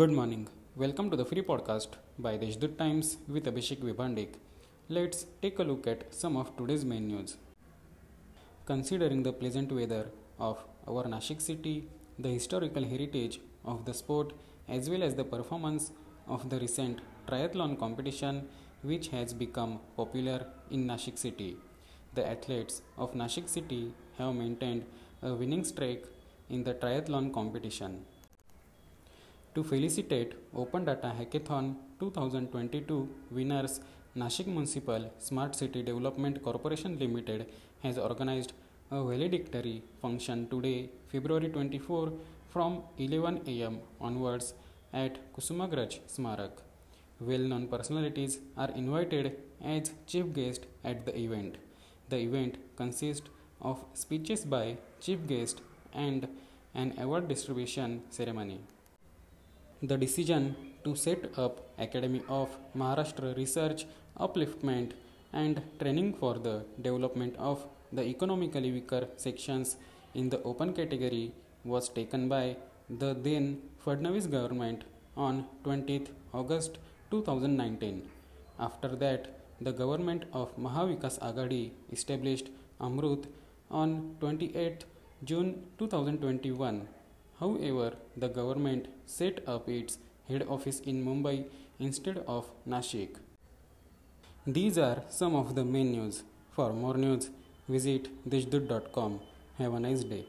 Good morning. Welcome to the free podcast by Deshdoot Times with Abhishek Vibhandik. Let's take a look at some of today's main news. Considering the pleasant weather of our Nashik city, the historical heritage of the sport, as well as the performance of the recent triathlon competition, which has become popular in Nashik city, the athletes of Nashik city have maintained a winning streak in the triathlon competition. To felicitate Open Data Hackathon 2022 winners, Nashik Municipal Smart City Development Corporation Limited has organized a valedictory function today, February 24, from 11 am onwards at Kusumagraj Smarak. Well known personalities are invited as chief guest at the event. The event consists of speeches by chief guest and an award distribution ceremony. The decision to set up Academy of Maharashtra Research, Upliftment and Training for the development of the economically weaker sections in the open category was taken by the then Fadnavis government on 20th August 2019. After that, the government of Mahavikas Aghadi established Amrut on 28th June 2021 However, the government set up its head office in Mumbai instead of Nashik. These are some of the main news. For more news, visit deshdoot.com. Have a nice day.